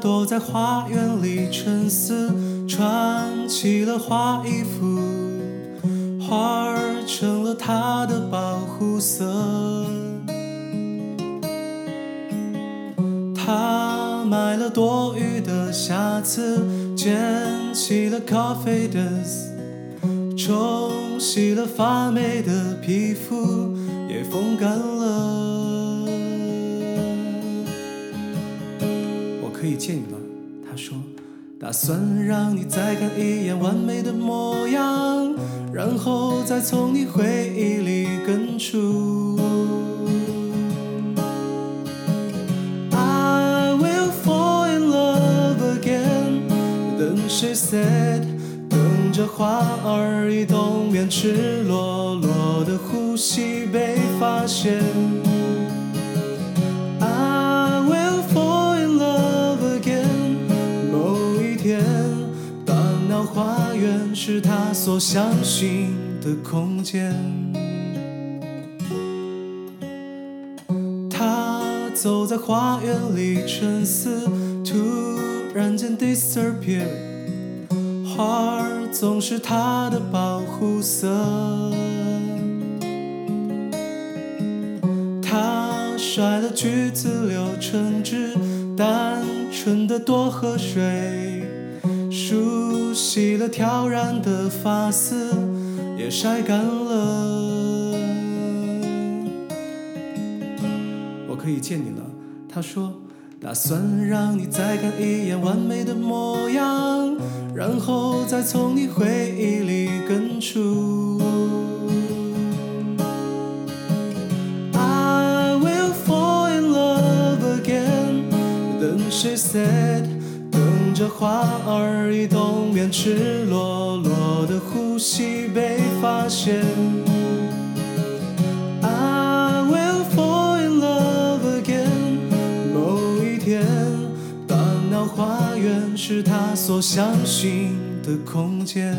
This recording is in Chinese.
躲在花园里沉思，穿起了花衣服，花儿成了他的保护色。他买了多余的瑕疵，捡起了咖啡的，冲洗了发霉的皮肤，也风干了。可以见你吗，他说，打算让你再看一眼完美的模样，然后再从你回忆里根除。I will fall in love again. Then she said，等着花儿移动，便赤裸裸的呼吸被发现。花园是他所相信的空间。他走在花园里沉思，突然间 disappear。花儿总是他的保护色。他甩了橘子留橙汁，单纯的多喝水，树洗了挑染的发丝，也晒干了。我可以见你了，他说，打算让你再看一眼完美的模样，然后再从你回忆里根除。I will fall in love again. Then she said，等着花儿移动，便赤裸裸的呼吸被发现。I will fall in love again。某一天，大脑花园是他所相信的空间。